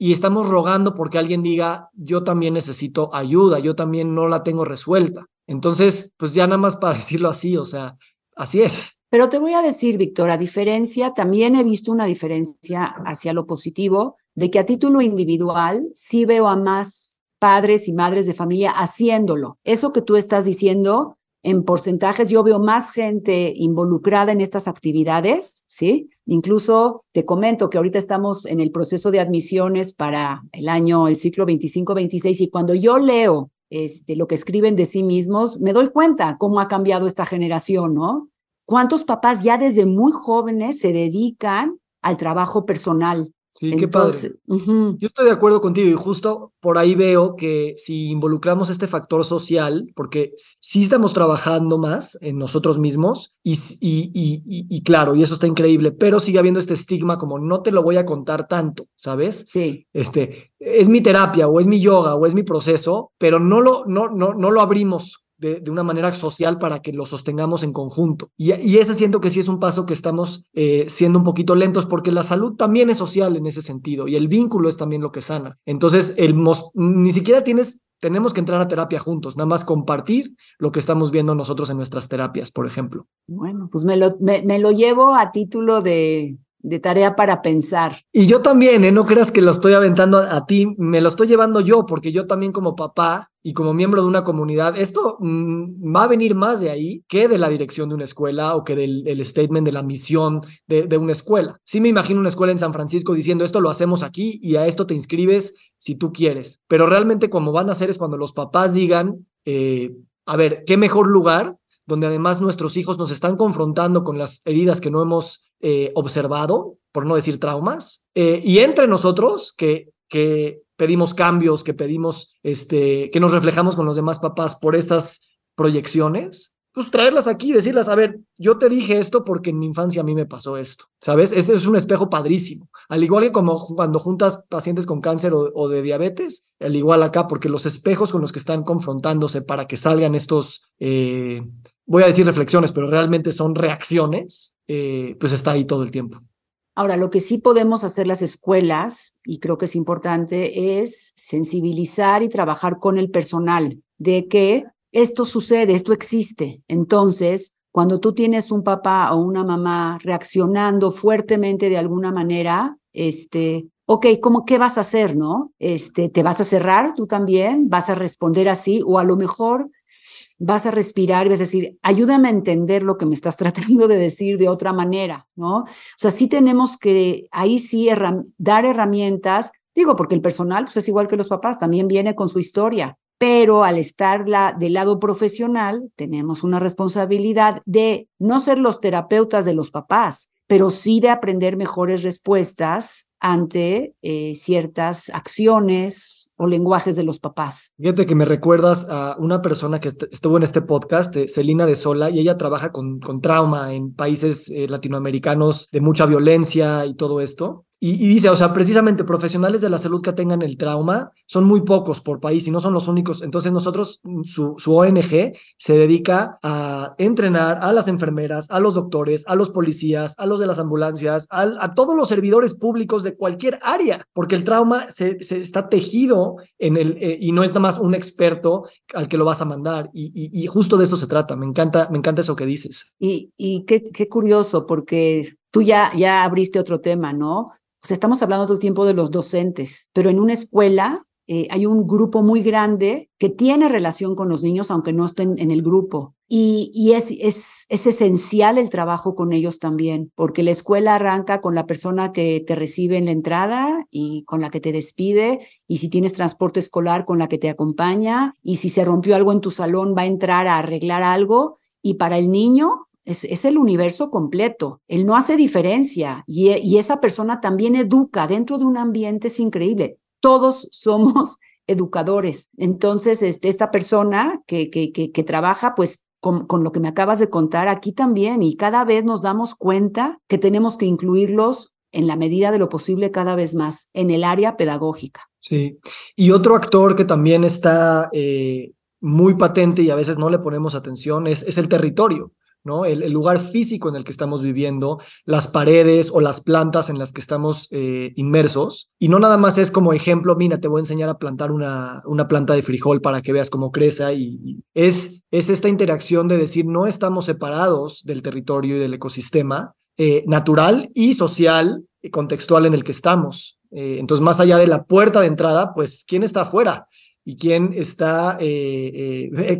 y estamos rogando porque alguien diga, yo también necesito ayuda, yo también no la tengo resuelta. Entonces, pues ya nada más para decirlo así, o sea, así es. Pero te voy a decir, Víctor, a diferencia, también he visto una diferencia hacia lo positivo, de que a título individual sí veo a más padres y madres de familia haciéndolo. Eso que tú estás diciendo en porcentajes yo veo más gente involucrada en estas actividades, ¿sí? Incluso te comento que ahorita estamos en el proceso de admisiones para el año, el ciclo 25-26 y cuando yo leo este, lo que escriben de sí mismos, me doy cuenta cómo ha cambiado esta generación, ¿no? ¿Cuántos papás ya desde muy jóvenes se dedican al trabajo personal? Sí, qué padre. Yo estoy de acuerdo contigo y justo por ahí veo que si involucramos este factor social, porque sí estamos trabajando más en nosotros mismos y, y, y, y, claro, y eso está increíble, pero sigue habiendo este estigma como no te lo voy a contar tanto, ¿sabes? Sí. Este, es mi terapia o es mi yoga o es mi proceso, pero no lo, no, no, no lo abrimos de, una manera social para que lo sostengamos en conjunto. Y, ese siento que sí es un paso que estamos eh, siendo un poquito lentos porque la salud también es social en ese sentido y el vínculo es también lo que sana. Entonces, el ni siquiera tienes tenemos que entrar a terapia juntos, nada más compartir lo que estamos viendo nosotros en nuestras terapias, por ejemplo. Bueno, pues me lo, me lo llevo a título de, de tarea para pensar. Y yo también, ¿eh? no creas que lo estoy aventando a, ti, me lo estoy llevando yo, porque yo también como papá y como miembro de una comunidad, esto mm, va a venir más de ahí que de la dirección de una escuela o que del, statement de la misión de, de, una escuela. Sí me imagino una escuela en San Francisco diciendo esto lo hacemos aquí y a esto te inscribes si tú quieres, pero realmente como van a hacer es cuando los papás digan, eh, a ver, ¿qué mejor lugar donde además nuestros hijos nos están confrontando con las heridas que no hemos eh, observado, por no decir traumas, eh, y entre nosotros que, que pedimos cambios, que pedimos, este, que nos reflejamos con los demás papás por estas proyecciones, pues traerlas aquí y decirlas, a ver, yo te dije esto porque en mi infancia a mí me pasó esto, ¿sabes? Ese es un espejo padrísimo. Al igual que como cuando juntas pacientes con cáncer o, de diabetes, al igual acá, porque los espejos con los que están confrontándose para que salgan estos, eh, voy a decir reflexiones, pero realmente son reacciones, eh, pues está ahí todo el tiempo. Ahora, lo que sí podemos hacer las escuelas, y creo que es importante, es sensibilizar y trabajar con el personal de que esto sucede, esto existe. Entonces, cuando tú tienes un papá o una mamá reaccionando fuertemente de alguna manera, este, ok, ¿cómo qué vas a hacer, no? Este, ¿te vas a cerrar tú también? ¿Vas a responder así? O a lo mejor vas a respirar y vas a decir, ayúdame a entender lo que me estás tratando de decir de otra manera, ¿no? O sea, sí tenemos que ahí sí dar herramientas, digo, porque el personal pues es igual que los papás, también viene con su historia, pero al estar la, del lado profesional, tenemos una responsabilidad de no ser los terapeutas de los papás, pero sí de aprender mejores respuestas ante eh, ciertas acciones o lenguajes de los papás. Fíjate que me recuerdas a una persona que estuvo en este podcast, eh, Celina de Sola, y ella trabaja con, con trauma en países eh, latinoamericanos de mucha violencia y todo esto. Y, dice, o sea, precisamente profesionales de la salud que tengan el trauma son muy pocos por país y no son los únicos. Entonces nosotros, su, su ONG se dedica a entrenar a las enfermeras, a los doctores, a los policías, a los de las ambulancias, a, todos los servidores públicos de cualquier área, porque el trauma se, se está tejido en el, eh, y no es nada más un experto al que lo vas a mandar. Y, y, justo de eso se trata. Me encanta, me encanta eso que dices. Y, y qué, qué curioso, porque tú ya, ya abriste otro tema, ¿no? O sea, estamos hablando todo el tiempo de los docentes, pero en una escuela eh, hay un grupo muy grande que tiene relación con los niños, aunque no estén en el grupo. Y, es, es, es, esencial el trabajo con ellos también, porque la escuela arranca con la persona que te recibe en la entrada y con la que te despide, y si tienes transporte escolar, con la que te acompaña, y si se rompió algo en tu salón, va a entrar a arreglar algo. Y para el niño, es, el universo completo. Él no hace diferencia y, y esa persona también educa dentro de un ambiente, es increíble. Todos somos educadores. Entonces, este, esta persona que, que, que, trabaja, pues con, con, lo que me acabas de contar aquí también, y cada vez nos damos cuenta que tenemos que incluirlos en la medida de lo posible cada vez más en el área pedagógica. Sí, y otro actor que también está eh, muy patente y a veces no le ponemos atención es, es el territorio. ¿No? El, lugar físico en el que estamos viviendo, las paredes o las plantas en las que estamos eh, inmersos. Y no nada más es como ejemplo, mira, te voy a enseñar a plantar una, una planta de frijol para que veas cómo crece. Y, es, es esta interacción de decir, no estamos separados del territorio y del ecosistema eh, natural y social y contextual en el que estamos. Eh, entonces, más allá de la puerta de entrada, pues, ¿quién está afuera? y quién está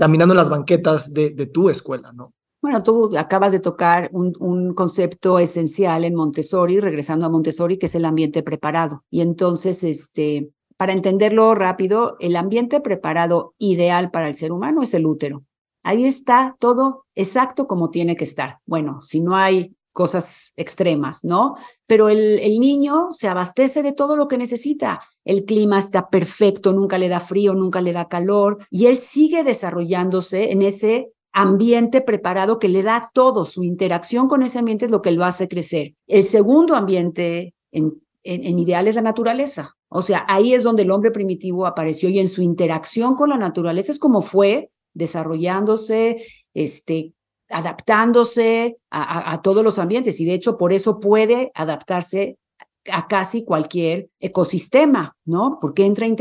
caminando las banquetas de, de tu escuela, ¿no? Bueno, tú acabas de tocar un, concepto esencial en Montessori, regresando a Montessori, que es el ambiente preparado. Y entonces, este, para entenderlo rápido, el ambiente preparado ideal para el ser humano es el útero. Ahí está todo exacto como tiene que estar. Bueno, si no hay cosas extremas, ¿no? Pero el, el, niño se abastece de todo lo que necesita. El clima está perfecto, nunca le da frío, nunca le da calor, y él sigue desarrollándose en ese ambiente preparado que le da todo, su interacción con ese ambiente es lo que lo hace crecer. El segundo ambiente en, en, ideal es la naturaleza. O sea, ahí es donde el hombre primitivo apareció y en su interacción con la naturaleza es como fue desarrollándose, este, adaptándose a, a, todos los ambientes y de hecho por eso puede adaptarse a casi cualquier ecosistema, ¿no? Porque entra en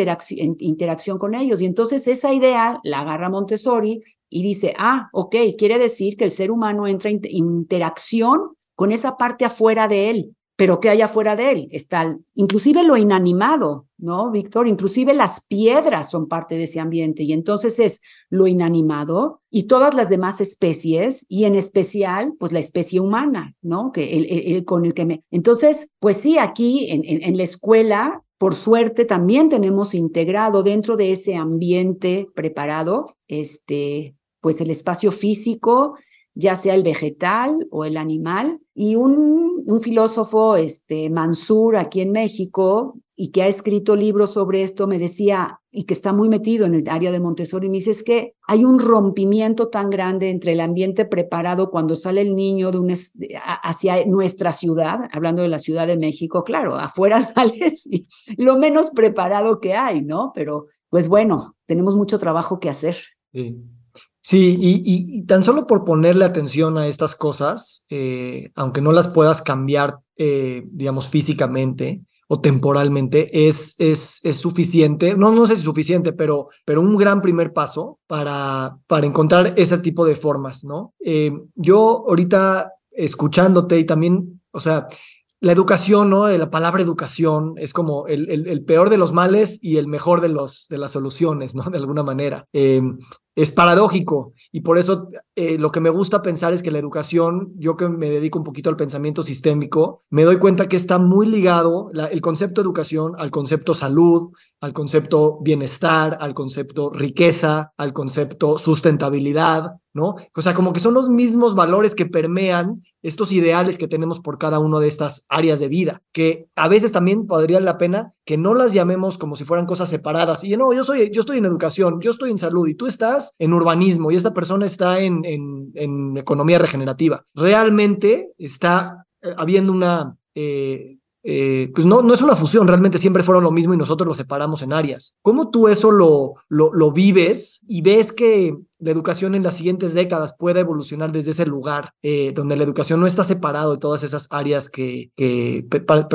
interacción con ellos. Y entonces esa idea la agarra Montessori y dice, ah, ok, quiere decir que el ser humano entra en interacción con esa parte afuera de él. Pero ¿qué hay afuera de él? Está inclusive lo inanimado, ¿no, Víctor? Inclusive las piedras son parte de ese ambiente y entonces es lo inanimado y todas las demás especies y en especial, pues la especie humana, ¿no? Que el, con el que me... Entonces, pues sí, aquí en, en, en la escuela por suerte también tenemos integrado dentro de ese ambiente preparado, este, pues el espacio físico, ya sea el vegetal o el animal. Y un, un filósofo, este, Mansur, aquí en México, y que ha escrito libros sobre esto, me decía, y que está muy metido en el área de Montessori, me dice, es que hay un rompimiento tan grande entre el ambiente preparado cuando sale el niño de un, hacia nuestra ciudad, hablando de la Ciudad de México, claro, afuera sales y lo menos preparado que hay, ¿no? Pero, pues bueno, tenemos mucho trabajo que hacer. Sí. Sí, y, tan solo por ponerle atención a estas cosas, eh, aunque no las puedas cambiar, eh, digamos, físicamente o temporalmente, es, es, es suficiente, no, no sé si suficiente, pero, pero un gran primer paso para, para encontrar ese tipo de formas, ¿no? Eh, yo ahorita escuchándote y también, o sea, la educación, ¿no? La palabra educación es como el, el, peor de los males y el mejor de, los, de las soluciones, ¿no? De alguna manera. Es paradójico y por eso eh, lo que me gusta pensar es que la educación, yo que me dedico un poquito al pensamiento sistémico, me doy cuenta que está muy ligado el concepto educación al concepto salud, al concepto bienestar, al concepto riqueza, al concepto sustentabilidad, ¿no? O sea, como que son los mismos valores que permean estos ideales que tenemos por cada una de estas áreas de vida, que a veces también podría la pena que no las llamemos como si fueran cosas separadas. Y no, yo soy, yo estoy en educación, yo estoy en salud y tú estás en urbanismo y esta persona está en, en, en economía regenerativa. Realmente está eh, habiendo una eh, eh, pues no, no es una fusión, realmente siempre fueron lo mismo y nosotros lo separamos en áreas. ¿Cómo tú eso lo, lo, vives y ves que la educación en las siguientes décadas pueda evolucionar desde ese lugar, eh, donde la educación no está separado de todas esas áreas que, que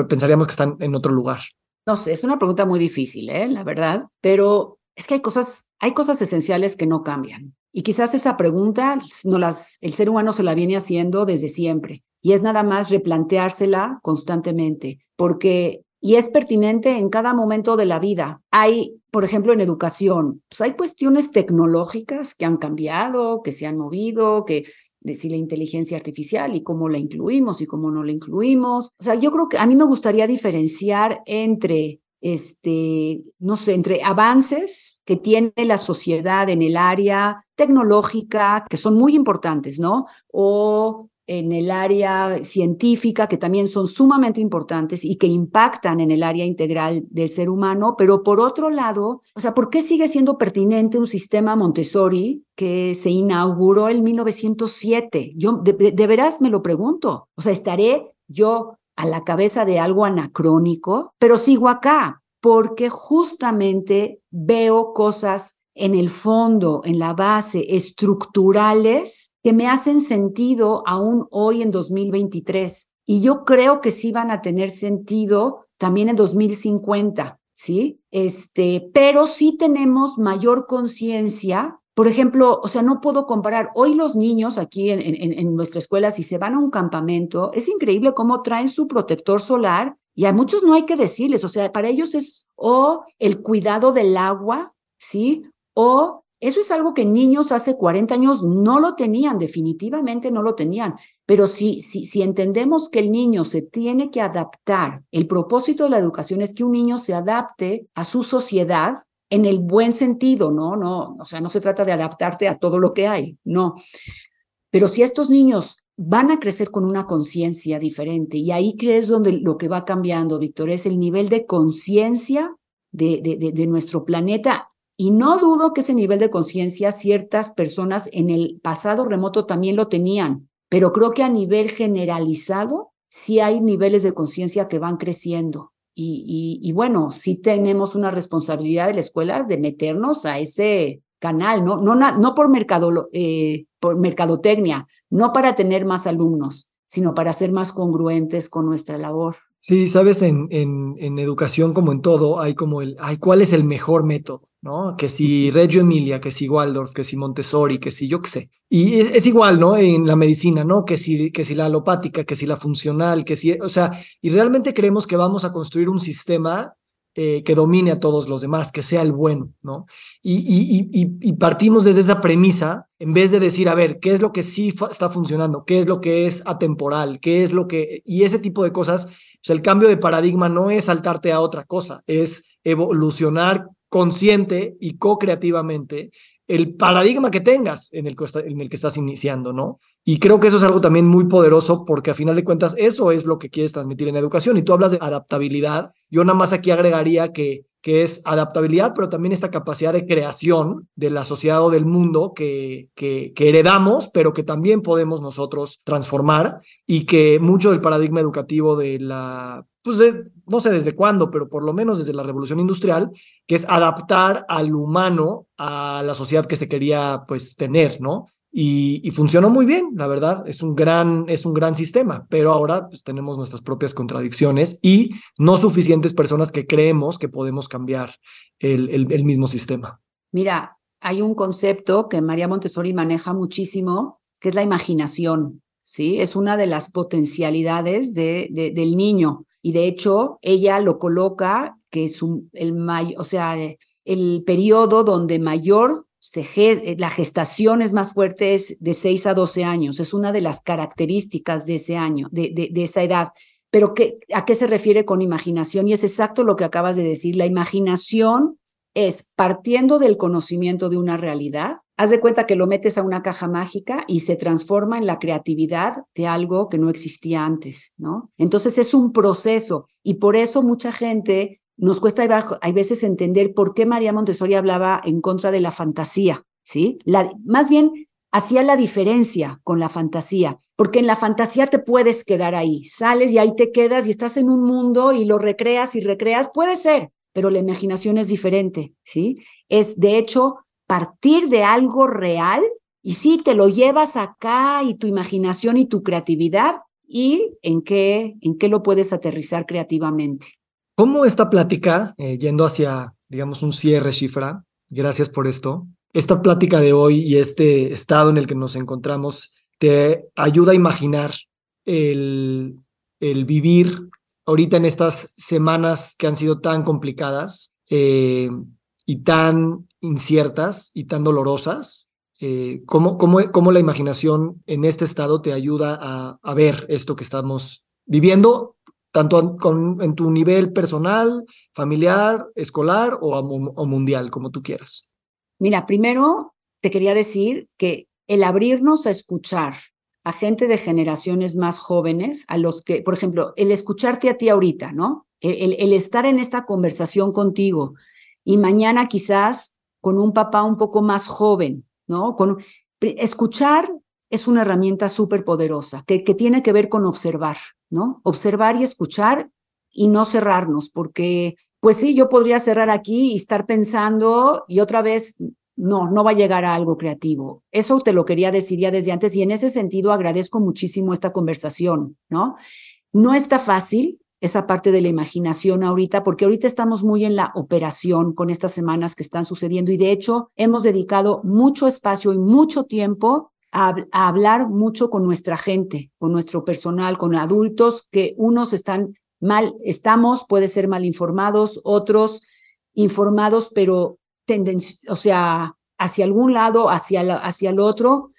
pensaríamos que están en otro lugar? No sé, es una pregunta muy difícil, ¿eh? la verdad, pero es que hay cosas, hay cosas esenciales que no cambian. Y quizás esa pregunta no las, el ser humano se la viene haciendo desde siempre y es nada más replanteársela constantemente, porque y es pertinente en cada momento de la vida. Hay, por ejemplo, en educación, pues hay cuestiones tecnológicas que han cambiado, que se han movido, que decir la inteligencia artificial y cómo la incluimos y cómo no la incluimos. O sea, yo creo que a mí me gustaría diferenciar entre este, no sé, entre avances que tiene la sociedad en el área tecnológica, que son muy importantes, ¿no? O en el área científica, que también son sumamente importantes y que impactan en el área integral del ser humano, pero por otro lado, o sea, ¿por qué sigue siendo pertinente un sistema Montessori que se inauguró en 1907? Yo de, de veras me lo pregunto, o sea, estaré yo a la cabeza de algo anacrónico, pero sigo acá porque justamente veo cosas en el fondo, en la base, estructurales que me hacen sentido aún hoy en 2023. Y yo creo que sí van a tener sentido también en 2050, ¿sí? Este, pero sí tenemos mayor conciencia. Por ejemplo, o sea, no puedo comparar. Hoy los niños aquí en, en, nuestra escuela, si se van a un campamento, es increíble cómo traen su protector solar y a muchos no hay que decirles, o sea, para ellos es o el cuidado del agua, ¿sí? O eso es algo que niños hace 40 años no lo tenían, definitivamente no lo tenían. Pero si, si, si entendemos que el niño se tiene que adaptar, el propósito de la educación es que un niño se adapte a su sociedad en el buen sentido, ¿no? No, o sea, no se trata de adaptarte a todo lo que hay, no. Pero si estos niños van a crecer con una conciencia diferente y ahí crees donde lo que va cambiando, Víctor, es el nivel de conciencia de, de, de, nuestro planeta y no dudo que ese nivel de conciencia ciertas personas en el pasado remoto también lo tenían, pero creo que a nivel generalizado sí hay niveles de conciencia que van creciendo. Y, bueno, sí tenemos una responsabilidad de la escuela de meternos a ese canal, no, no, no por, mercado, eh, por mercadotecnia, no para tener más alumnos, sino para ser más congruentes con nuestra labor. Sí, sabes, en, en, educación como en todo, hay como el, ¿cuál es el mejor método? ¿No? Que si Reggio Emilia, que si Waldorf, que si Montessori, que si yo qué sé. Y es, igual, ¿no? En la medicina, ¿no? Que si, que si la alopática, que si la funcional, que si, o sea, y realmente creemos que vamos a construir un sistema eh, que domine a todos los demás, que sea el bueno, ¿no? Y, y, y, partimos desde esa premisa, en vez de decir, a ver, ¿qué es lo que sí está funcionando? ¿Qué es lo que es atemporal? ¿Qué es lo que... Y ese tipo de cosas, o el cambio de paradigma no es saltarte a otra cosa, es evolucionar consciente y co-creativamente el paradigma que tengas en el, que en el que estás iniciando, ¿no? Y creo que eso es algo también muy poderoso porque a final de cuentas eso es lo que quieres transmitir en educación. Y tú hablas de adaptabilidad. Yo nada más aquí agregaría que, que es adaptabilidad, pero también esta capacidad de creación de la sociedad o del mundo que, que, heredamos, pero que también podemos nosotros transformar y que mucho del paradigma educativo de la, pues no sé desde cuándo, pero por lo menos desde la revolución industrial, que es adaptar al humano a la sociedad que se quería pues tener, ¿no? Y, funcionó muy bien, la verdad, es un gran, es un gran sistema, pero ahora pues, tenemos nuestras propias contradicciones y no suficientes personas que creemos que podemos cambiar el, el, mismo sistema. Mira, hay un concepto que María Montessori maneja muchísimo, que es la imaginación, ¿sí? Es una de las potencialidades de, del niño y de hecho ella lo coloca que es un, el o sea, el periodo donde mayor eh, la gestación es más fuerte, es de 6 a 12 años, es una de las características de ese año, de, de, esa edad. Pero ¿qué, ¿a qué se refiere con imaginación? Y es exacto lo que acabas de decir. La imaginación es partiendo del conocimiento de una realidad, haz de cuenta que lo metes a una caja mágica y se transforma en la creatividad de algo que no existía antes, ¿no? Entonces es un proceso y por eso mucha gente nos cuesta hay veces entender por qué María Montessori hablaba en contra de la fantasía, ¿sí? La, más bien hacía la diferencia con la fantasía, porque en la fantasía te puedes quedar ahí, sales y ahí te quedas y estás en un mundo y lo recreas y recreas, puede ser, pero la imaginación es diferente, ¿sí? Es de hecho partir de algo real y sí, te lo llevas acá y tu imaginación y tu creatividad y en qué, en qué lo puedes aterrizar creativamente. ¿Cómo esta plática, eh, yendo hacia, digamos, un cierre, Shifra, gracias por esto, esta plática de hoy y este estado en el que nos encontramos te ayuda a imaginar el, el vivir ahorita en estas semanas que han sido tan complicadas eh, y tan inciertas y tan dolorosas? Eh, ¿cómo, cómo, cómo, la imaginación en este estado te ayuda a, a ver esto que estamos viviendo tanto en tu nivel personal, familiar, escolar o, mundial, como tú quieras. Mira, primero te quería decir que el abrirnos a escuchar a gente de generaciones más jóvenes, a los que, por ejemplo, el escucharte a ti ahorita, ¿no? El, el, estar en esta conversación contigo y mañana quizás con un papá un poco más joven, ¿no? Con, escuchar es una herramienta súper poderosa que, que tiene que ver con observar, ¿no? Observar y escuchar y no cerrarnos, porque, pues sí, yo podría cerrar aquí y estar pensando y otra vez, no, no va a llegar a algo creativo. Eso te lo quería decir ya desde antes y en ese sentido agradezco muchísimo esta conversación, ¿no? No está fácil esa parte de la imaginación ahorita, porque ahorita estamos muy en la operación con estas semanas que están sucediendo y de hecho hemos dedicado mucho espacio y mucho tiempo a, hablar mucho con nuestra gente, con nuestro personal, con adultos que unos están mal, estamos, puede ser mal informados, otros informados, pero o sea, hacia algún lado, hacia, hacia el otro,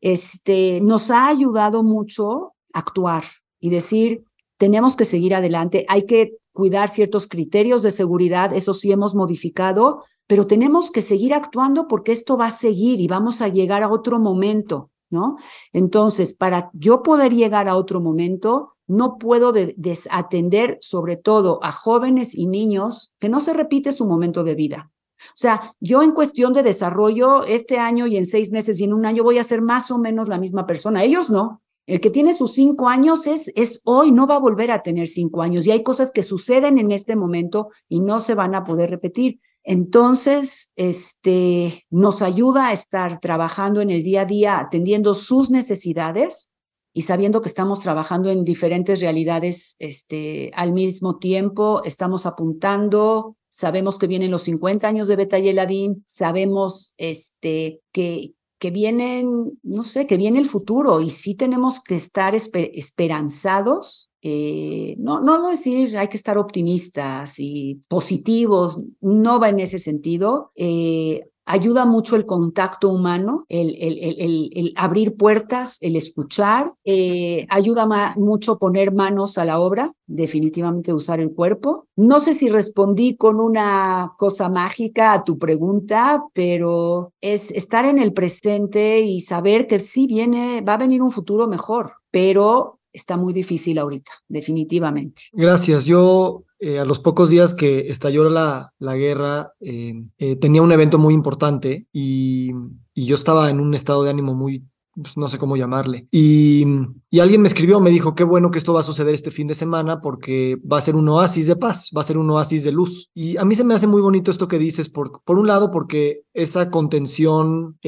este, nos ha ayudado mucho actuar y decir, tenemos que seguir adelante, hay que cuidar ciertos criterios de seguridad, eso sí hemos modificado, pero tenemos que seguir actuando porque esto va a seguir y vamos a llegar a otro momento, ¿no? Entonces, para yo poder llegar a otro momento, no puedo desatender sobre todo a jóvenes y niños que no se repite su momento de vida. O sea, yo en cuestión de desarrollo, este año y en seis meses y en un año voy a ser más o menos la misma persona. Ellos no. El que tiene sus cinco años es, es hoy, no va a volver a tener cinco años. Y hay cosas que suceden en este momento y no se van a poder repetir. Entonces, este, nos ayuda a estar trabajando en el día a día, atendiendo sus necesidades y sabiendo que estamos trabajando en diferentes realidades este, al mismo tiempo, estamos apuntando, sabemos que vienen los 50 años de Beta y sabemos este, que, que vienen, no sé, que viene el futuro y sí tenemos que estar esperanzados eh, no, no, decir hay que estar optimistas y positivos, no va en ese sentido. Eh, ayuda mucho el contacto humano, el, el, el, el abrir puertas, el escuchar, eh, ayuda mucho poner manos a la obra, definitivamente usar el cuerpo. No sé si respondí con una cosa mágica a tu pregunta, pero es estar en el presente y saber que sí viene, va a venir un futuro mejor, pero está muy difícil ahorita, definitivamente. Gracias. Yo eh, a los pocos días que estalló la, la guerra, eh, eh, tenía un evento muy importante y, y, yo estaba en un estado de ánimo muy, pues, no sé cómo llamarle. Y, y, alguien me escribió, me dijo, qué bueno que esto va a suceder este fin de semana porque va a ser un oasis de paz, va a ser un oasis de luz. Y a mí se me hace muy bonito esto que dices, por, por un lado, porque esa contención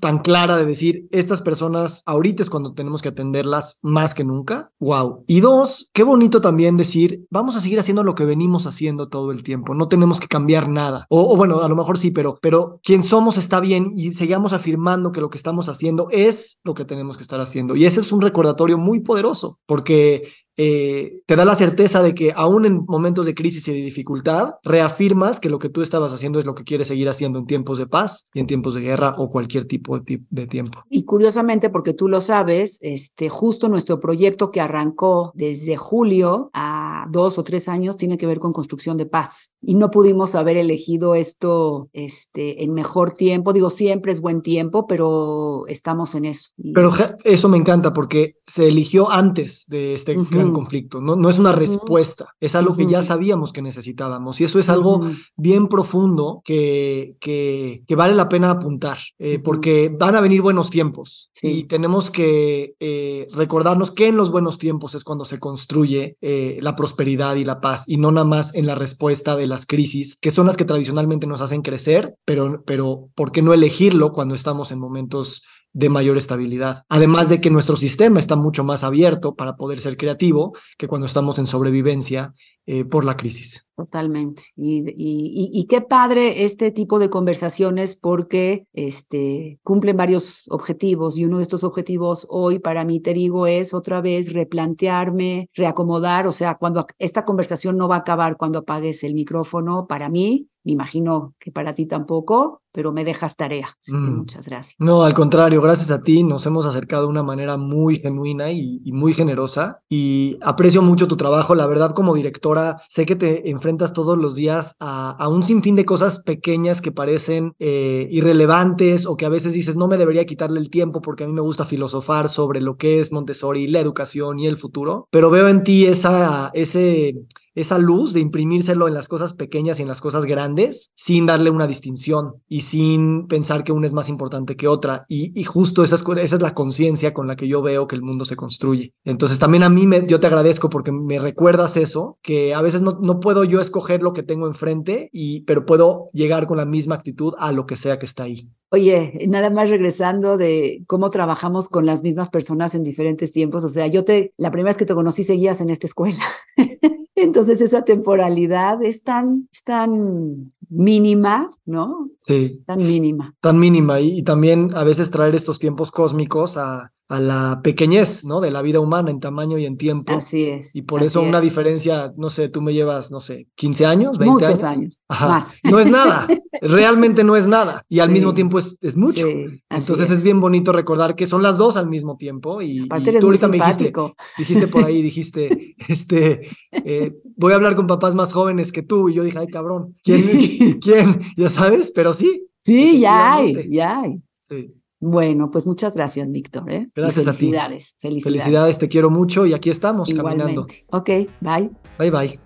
tan clara de decir, estas personas ahorita es cuando tenemos que atenderlas más que nunca. Wow. Y dos, qué bonito también decir, vamos a seguir haciendo lo que venimos haciendo todo el tiempo, no tenemos que cambiar nada. O, bueno, a lo mejor sí, pero, pero quien somos está bien y sigamos afirmando que lo que estamos haciendo es lo que tenemos que estar haciendo. Y ese es un recordatorio muy poderoso, porque eh, te da la certeza de que aún en momentos de crisis y de dificultad, reafirmas que lo que tú estabas haciendo es lo que quieres seguir haciendo en tiempos de paz y en tiempos de guerra o cualquier tipo de, de tiempo. Y curiosamente, porque tú lo sabes, este, justo nuestro proyecto que arrancó desde julio a dos o tres años tiene que ver con construcción de paz. Y no pudimos haber elegido esto este, en mejor tiempo. Digo, siempre es buen tiempo, pero estamos en eso. Y... Pero eso me encanta porque se eligió antes de este uh -huh conflicto, no, no es una respuesta, es algo que ya sabíamos que necesitábamos y eso es algo bien profundo que, que, que, vale la pena apuntar, eh, porque van a venir buenos tiempos sí. y tenemos que eh, recordarnos que en los buenos tiempos es cuando se construye eh, la prosperidad y la paz y no nada más en la respuesta de las crisis, que son las que tradicionalmente nos hacen crecer, pero, pero ¿por qué no elegirlo cuando estamos en momentos de mayor estabilidad. Además de que nuestro sistema está mucho más abierto para poder ser creativo que cuando estamos en sobrevivencia eh, por la crisis. Totalmente. Y, y, y, qué padre este tipo de conversaciones porque este, cumplen varios objetivos y uno de estos objetivos hoy para mí, te digo, es otra vez replantearme, reacomodar, o sea, cuando esta conversación no va a acabar cuando apagues el micrófono, para mí, me imagino que para ti tampoco, pero me dejas tarea. Mm. Muchas gracias. No, al contrario, gracias a ti nos hemos acercado de una manera muy genuina y, y, muy generosa y aprecio mucho tu trabajo. La verdad, como directora, sé que te enfrentas todos los días a, a un sinfín de cosas pequeñas que parecen eh, irrelevantes o que a veces dices no me debería quitarle el tiempo porque a mí me gusta filosofar sobre lo que es Montessori, la educación y el futuro, pero veo en ti esa, ese esa luz de imprimírselo en las cosas pequeñas y en las cosas grandes sin darle una distinción y sin pensar que una es más importante que otra. Y, justo esa es, esa es la conciencia con la que yo veo que el mundo se construye. Entonces también a mí me, yo te agradezco porque me recuerdas eso, que a veces no, no puedo yo escoger lo que tengo enfrente, y, pero puedo llegar con la misma actitud a lo que sea que está ahí. Oye, nada más regresando de cómo trabajamos con las mismas personas en diferentes tiempos. O sea, yo te, la primera vez que te conocí seguías en esta escuela. Entonces esa temporalidad es tan, es tan mínima, ¿no? Sí. Tan mínima. Tan mínima. Y, y también a veces traer estos tiempos cósmicos a, a la pequeñez, ¿no? De la vida humana en tamaño y en tiempo. Así es. Y por eso una diferencia, no sé, tú me llevas, no sé, 15 años, 20 Muchos años. años. Ajá. Más. No es nada. Realmente no es nada. Y al sí. mismo tiempo es, es mucho. Sí, Entonces es. es. bien bonito recordar que son las dos al mismo tiempo. Y, y tú ahorita me dijiste, dijiste por ahí, dijiste, este, eh, voy a hablar con papás más jóvenes que tú. Y yo dije, ay, cabrón, ¿quién? ¿quién? Ya sabes, pero sí. Sí, ya hay, ya hay. Sí. Bueno, pues muchas gracias, Víctor. ¿eh? Gracias felicidades, a ti. Felicidades. Felicidades, te quiero mucho y aquí estamos Igualmente. caminando. Ok, bye. Bye, bye.